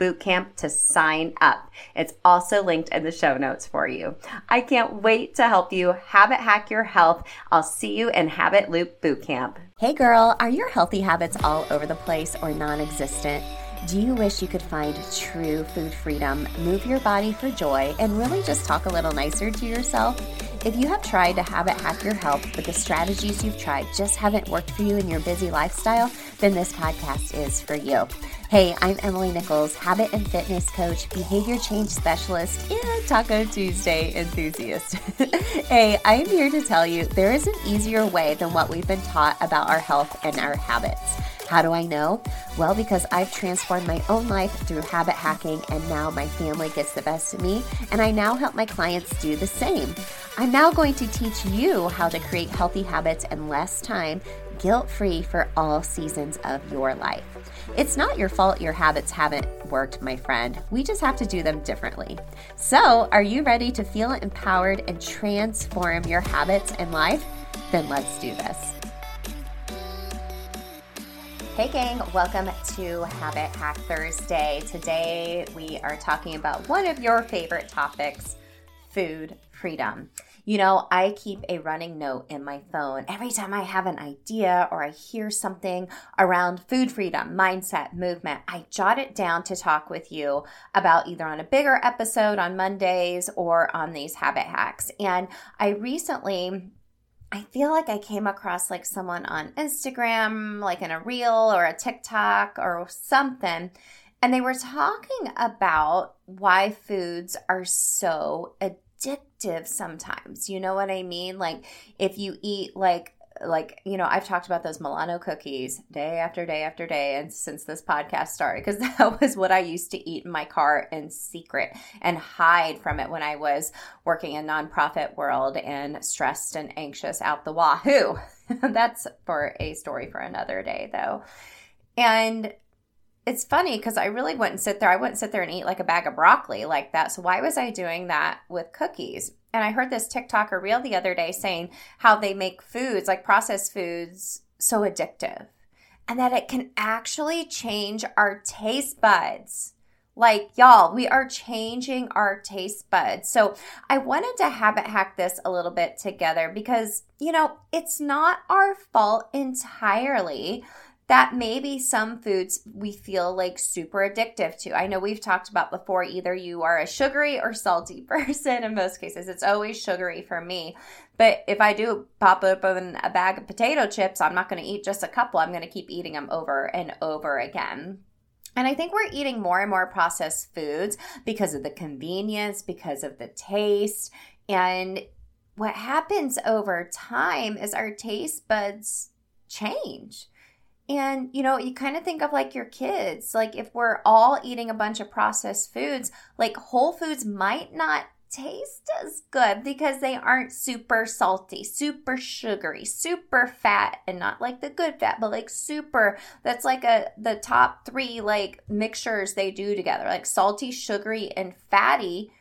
bootcamp to sign up. It's also linked in the show notes for you. I can't wait to help you habit hack your health. I'll see you in Habit Loop Bootcamp. Hey girl, are your healthy habits all over the place or non existent? Do you wish you could find true food freedom, move your body for joy, and really just talk a little nicer to yourself? If you have tried to habit hack your health, but the strategies you've tried just haven't worked for you in your busy lifestyle, then this podcast is for you. Hey, I'm Emily Nichols, habit and fitness coach, behavior change specialist, and Taco Tuesday enthusiast. hey, I'm here to tell you there is an easier way than what we've been taught about our health and our habits. How do I know? Well, because I've transformed my own life through habit hacking, and now my family gets the best of me, and I now help my clients do the same. I'm now going to teach you how to create healthy habits in less time, guilt free for all seasons of your life. It's not your fault your habits haven't worked, my friend. We just have to do them differently. So, are you ready to feel empowered and transform your habits and life? Then let's do this. Hey, gang, welcome to Habit Hack Thursday. Today, we are talking about one of your favorite topics food freedom. You know, I keep a running note in my phone every time I have an idea or I hear something around food freedom, mindset, movement. I jot it down to talk with you about either on a bigger episode on Mondays or on these habit hacks. And I recently I feel like I came across like someone on Instagram, like in a reel or a TikTok or something, and they were talking about why foods are so addictive sometimes. You know what I mean? Like if you eat like like you know i've talked about those milano cookies day after day after day and since this podcast started because that was what i used to eat in my car in secret and hide from it when i was working in nonprofit world and stressed and anxious out the wahoo. That's for a story for another day though. And it's funny because I really wouldn't sit there. I wouldn't sit there and eat like a bag of broccoli like that. So why was I doing that with cookies? And I heard this TikToker reel the other day saying how they make foods, like processed foods, so addictive and that it can actually change our taste buds. Like, y'all, we are changing our taste buds. So, I wanted to habit hack this a little bit together because, you know, it's not our fault entirely that maybe some foods we feel like super addictive to. I know we've talked about before either you are a sugary or salty person in most cases. It's always sugary for me. But if I do pop open a bag of potato chips, I'm not going to eat just a couple. I'm going to keep eating them over and over again. And I think we're eating more and more processed foods because of the convenience, because of the taste. And what happens over time is our taste buds change. And, you know, you kind of think of like your kids. Like, if we're all eating a bunch of processed foods, like Whole Foods might not taste as good because they aren't super salty, super sugary, super fat, and not like the good fat, but like super. That's like a the top three like mixtures they do together, like salty, sugary, and fatty.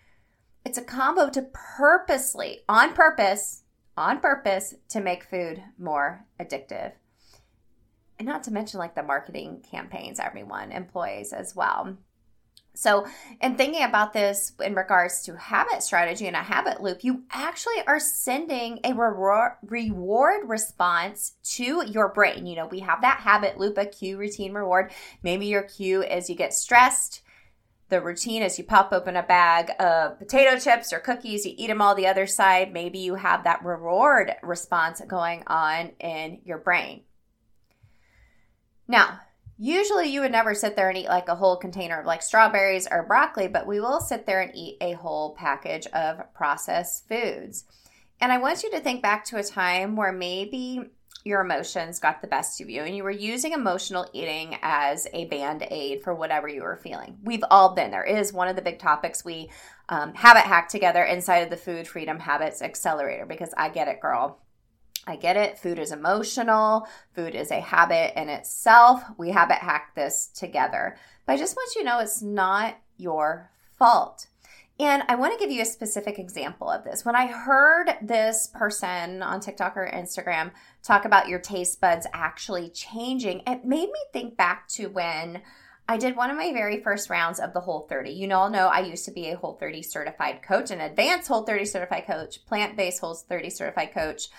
It's a combo to purposely, on purpose, on purpose, to make food more addictive. And not to mention like the marketing campaigns everyone employs as well. So, in thinking about this in regards to habit strategy and a habit loop, you actually are sending a reward response to your brain. You know, we have that habit loop, a cue, routine, reward. Maybe your cue is you get stressed. The routine is you pop open a bag of potato chips or cookies, you eat them all the other side. Maybe you have that reward response going on in your brain. Now, Usually, you would never sit there and eat like a whole container of like strawberries or broccoli, but we will sit there and eat a whole package of processed foods. And I want you to think back to a time where maybe your emotions got the best of you and you were using emotional eating as a band aid for whatever you were feeling. We've all been there. It is one of the big topics we um, habit hack together inside of the Food Freedom Habits Accelerator because I get it, girl. I get it. Food is emotional. Food is a habit in itself. We habit hack this together. But I just want you to know it's not your fault. And I want to give you a specific example of this. When I heard this person on TikTok or Instagram talk about your taste buds actually changing, it made me think back to when I did one of my very first rounds of the Whole 30. You all know I used to be a Whole 30 certified coach, an advanced Whole 30 certified coach, plant based Whole 30 certified coach.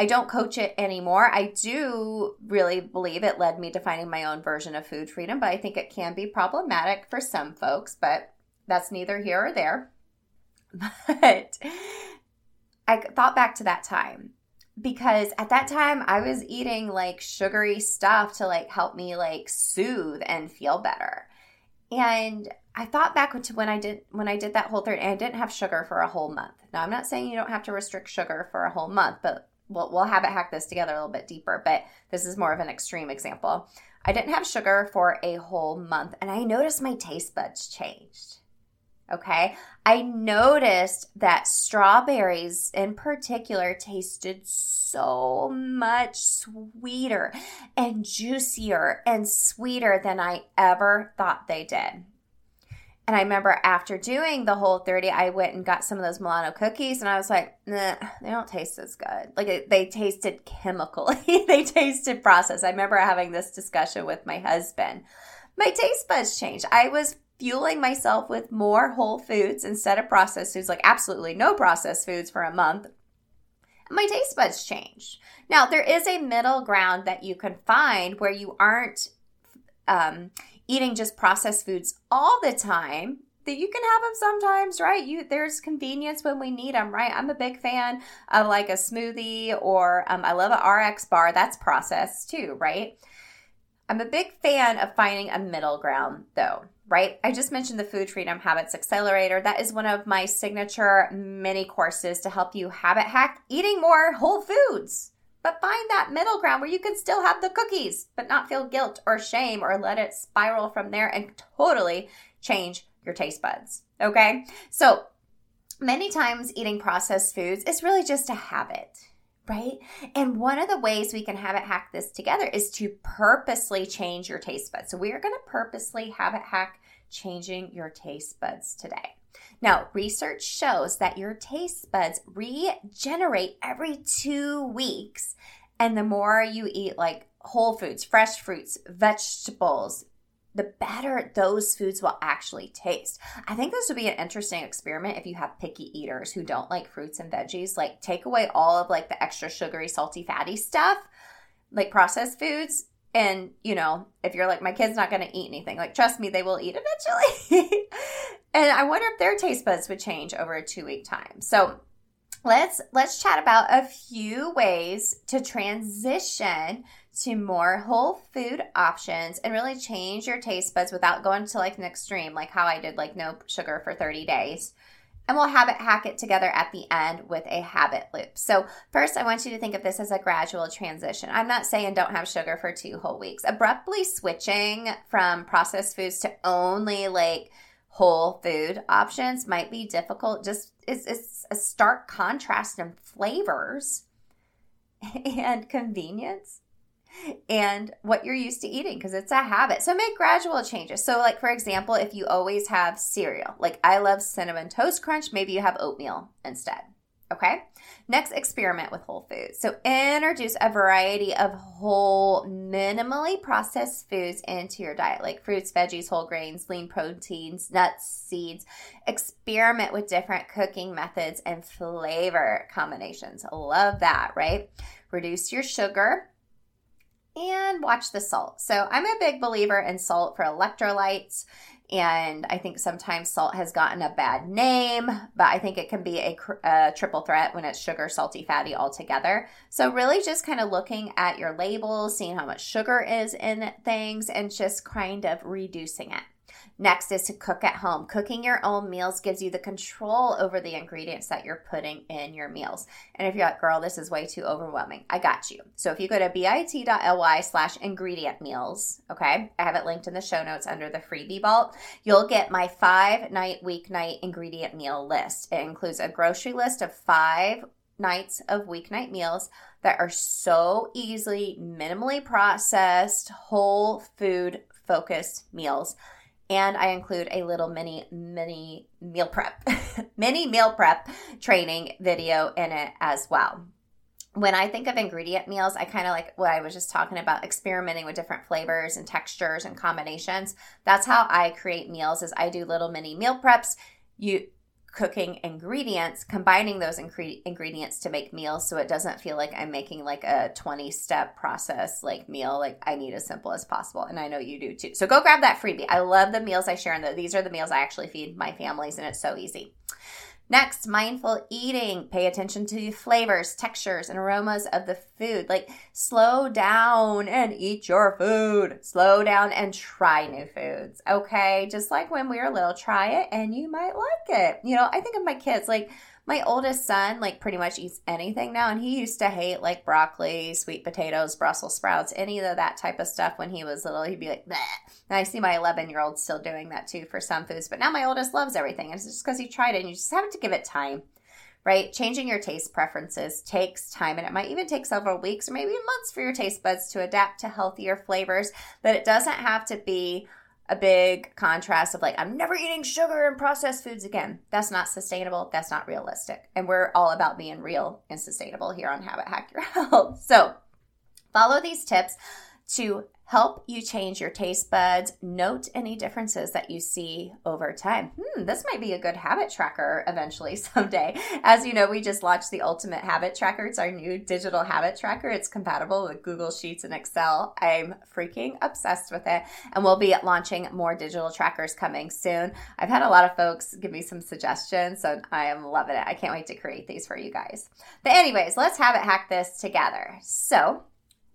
I don't coach it anymore. I do really believe it led me to finding my own version of food freedom, but I think it can be problematic for some folks, but that's neither here or there. But I thought back to that time because at that time I was eating like sugary stuff to like help me like soothe and feel better. And I thought back to when I did when I did that whole 30 and I didn't have sugar for a whole month. Now I'm not saying you don't have to restrict sugar for a whole month, but we'll, we'll habit hack this together a little bit deeper, but this is more of an extreme example. I didn't have sugar for a whole month and I noticed my taste buds changed. Okay. I noticed that strawberries in particular tasted so much sweeter and juicier and sweeter than I ever thought they did. And I remember after doing the whole 30, I went and got some of those Milano cookies and I was like, nah, they don't taste as good. Like they tasted chemically, they tasted processed. I remember having this discussion with my husband. My taste buds changed. I was fueling myself with more whole foods instead of processed foods, like absolutely no processed foods for a month. My taste buds changed. Now, there is a middle ground that you can find where you aren't um, eating just processed foods all the time that you can have them sometimes, right? You there's convenience when we need them, right? I'm a big fan of like a smoothie or um, I love an RX bar. That's processed too, right? I'm a big fan of finding a middle ground though, right? I just mentioned the Food Freedom Habits Accelerator. That is one of my signature mini courses to help you habit hack eating more whole foods but find that middle ground where you can still have the cookies, but not feel guilt or shame or let it spiral from there and totally change your taste buds. Okay. So many times eating processed foods is really just a habit. Right. And one of the ways we can habit hack this together is to purposely change your taste buds. So we are going to purposely habit hack changing your taste buds today. Now, research shows that your taste buds regenerate every two weeks. And the more you eat like whole foods, fresh fruits, vegetables, the better those foods will actually taste. I think this would be an interesting experiment if you have picky eaters who don't like fruits and veggies. Like, take away all of like the extra sugary, salty, fatty stuff, like processed foods, and, you know, if you're like, my kid's not going to eat anything, like, trust me, they will eat eventually. and I wonder if their taste buds would change over a two week time. So let's, let's chat about a few ways to transition to more whole food options and really change your taste buds without going to like an extreme, like how I did, like no sugar for 30 days and we'll habit hack it together at the end with a habit loop. So, first, I want you to think of this as a gradual transition. I'm not saying don't have sugar for two whole weeks. Abruptly switching from processed foods to only like whole food options might be difficult. Just it's, it's a stark contrast in flavors and convenience and what you're used to eating because it's a habit. So make gradual changes. So, like for example, if you always have cereal, like I love cinnamon toast crunch, maybe you have oatmeal instead. Okay. Next, experiment with whole foods. So, introduce a variety of whole, minimally processed foods into your diet, like fruits, veggies, whole grains, lean proteins, nuts, seeds. Experiment with different cooking methods and flavor combinations. Love that, right? Reduce your sugar and watch the salt. So, I'm a big believer in salt for electrolytes and I think sometimes salt has gotten a bad name, but I think it can be a, a, triple threat when it's sugar, salty, fatty all together. So, really just kind of looking at your labels, seeing how much sugar is in things, and just kind of reducing it. Next is to cook at home. Cooking your own meals gives you the control over the ingredients that you're putting in your meals. And if you're like, girl, this is way too overwhelming, I got you. So if you go to bit.ly slash ingredient meals, okay, I have it linked in the show notes under the freebie vault, you'll get my five night weeknight ingredient meal list. It includes a grocery list of five nights of weeknight meals that are so easily minimally processed, whole food focused meals and I include a little mini mini meal prep mini meal prep training video in it as well. When I think of ingredient meals, I kind of like what I was just talking about experimenting with different flavors and textures and combinations. That's how I create meals is I do little mini meal preps. You cooking ingredients, combining those ingre- ingredients to make meals so it doesn't feel like I'm making like a 20 step process like meal. Like I need as simple as possible. And I know you do too. So go grab that freebie. I love the meals I share and the, these are the meals I actually feed my families and it's so easy. Next, mindful eating. Pay attention to the flavors, textures, and aromas of the food. Like, slow down and eat your food. Slow down and try new foods. Okay. Just like when we were little, try it and you might like it. You know, I think of my kids, like, my oldest son like pretty much eats anything now and he used to hate like broccoli sweet potatoes brussels sprouts any of that type of stuff when he was little he'd be like Bleh. and i see my 11 year old still doing that too for some foods but now my oldest loves everything it's just because he tried it and you just have to give it time right changing your taste preferences takes time and it might even take several weeks or maybe months for your taste buds to adapt to healthier flavors but it doesn't have to be a big contrast of like, I'm never eating sugar and processed foods again. That's not sustainable. That's not realistic. And we're all about being real and sustainable here on Habit Hack Your Health. So follow these tips to help you change your taste buds. Note any differences that you see over time. Hmm, this might be a good habit tracker eventually someday. As you know, we just launched the Ultimate Habit Tracker. It's our new digital habit tracker. It's compatible with Google Sheets and Excel. I'm freaking obsessed with it. And we'll be launching more digital trackers coming soon. I've had a lot of folks give me some suggestions, so I am loving it. I can't wait to create these for you guys. But, anyways, let's habit hack this together. So,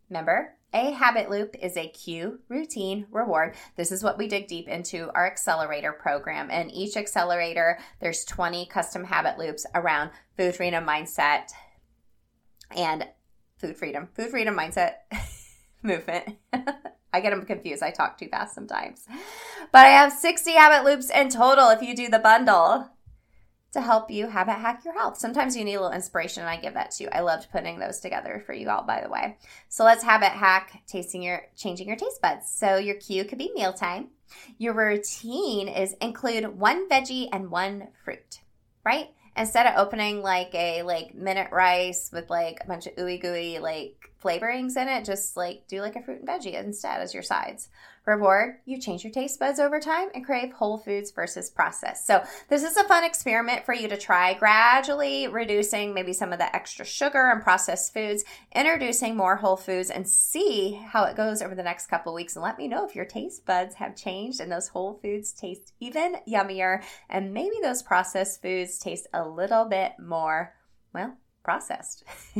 remember, a habit loop is a cue, routine, reward. This is what we dig deep into our accelerator program. And each accelerator, there's 20 custom habit loops around food freedom mindset and food freedom, food freedom mindset movement. I get them confused. I talk too fast sometimes. But I have 60 habit loops in total if you do the bundle to help you habit hack your health. Sometimes you need a little inspiration, and I give that to you. I loved putting those together for you all, by the way. So let's habit hack tasting your changing your taste buds. So your cue could be mealtime. Your routine is include one veggie and one fruit, right? Instead of opening like a like minute rice with like a bunch of ooey gooey like flavorings in it, just like do like a fruit and veggie instead as your sides. Reward, you change your taste buds over time and crave whole foods versus processed. So, this is a fun experiment for you to try, gradually reducing maybe some of the extra sugar and processed foods, introducing more whole foods, and see how it goes over the next couple weeks. And let me know if your taste buds have changed and those whole foods taste even yummier, and maybe those processed foods taste a little bit more, well, processed.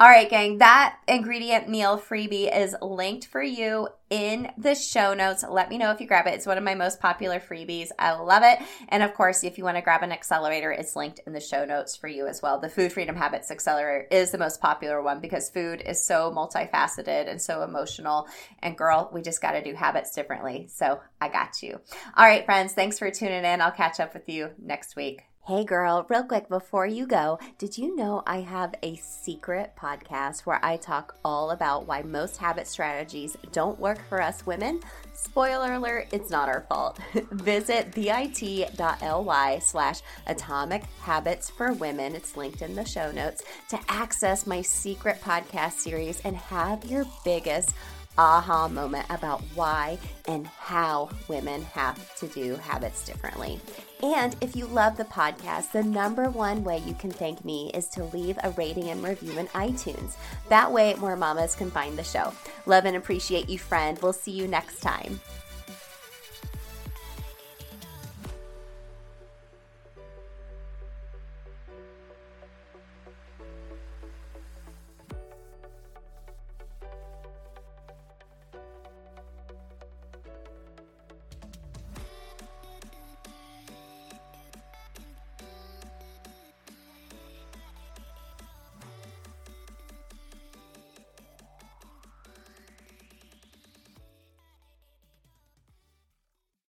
All right, gang, that ingredient meal freebie is linked for you in the show notes. Let me know if you grab it. It's one of my most popular freebies. I love it. And of course, if you want to grab an accelerator, it's linked in the show notes for you as well. The Food Freedom Habits Accelerator is the most popular one because food is so multifaceted and so emotional. And girl, we just got to do habits differently. So I got you. All right, friends, thanks for tuning in. I'll catch up with you next week. Hey girl, real quick before you go, did you know I have a secret podcast where I talk all about why most habit strategies don't work for us women? Spoiler alert, it's not our fault. Visit bit.ly slash atomic habits for women, it's linked in the show notes, to access my secret podcast series and have your biggest aha moment about why and how women have to do habits differently. And if you love the podcast, the number one way you can thank me is to leave a rating and review in iTunes. That way, more mamas can find the show. Love and appreciate you, friend. We'll see you next time.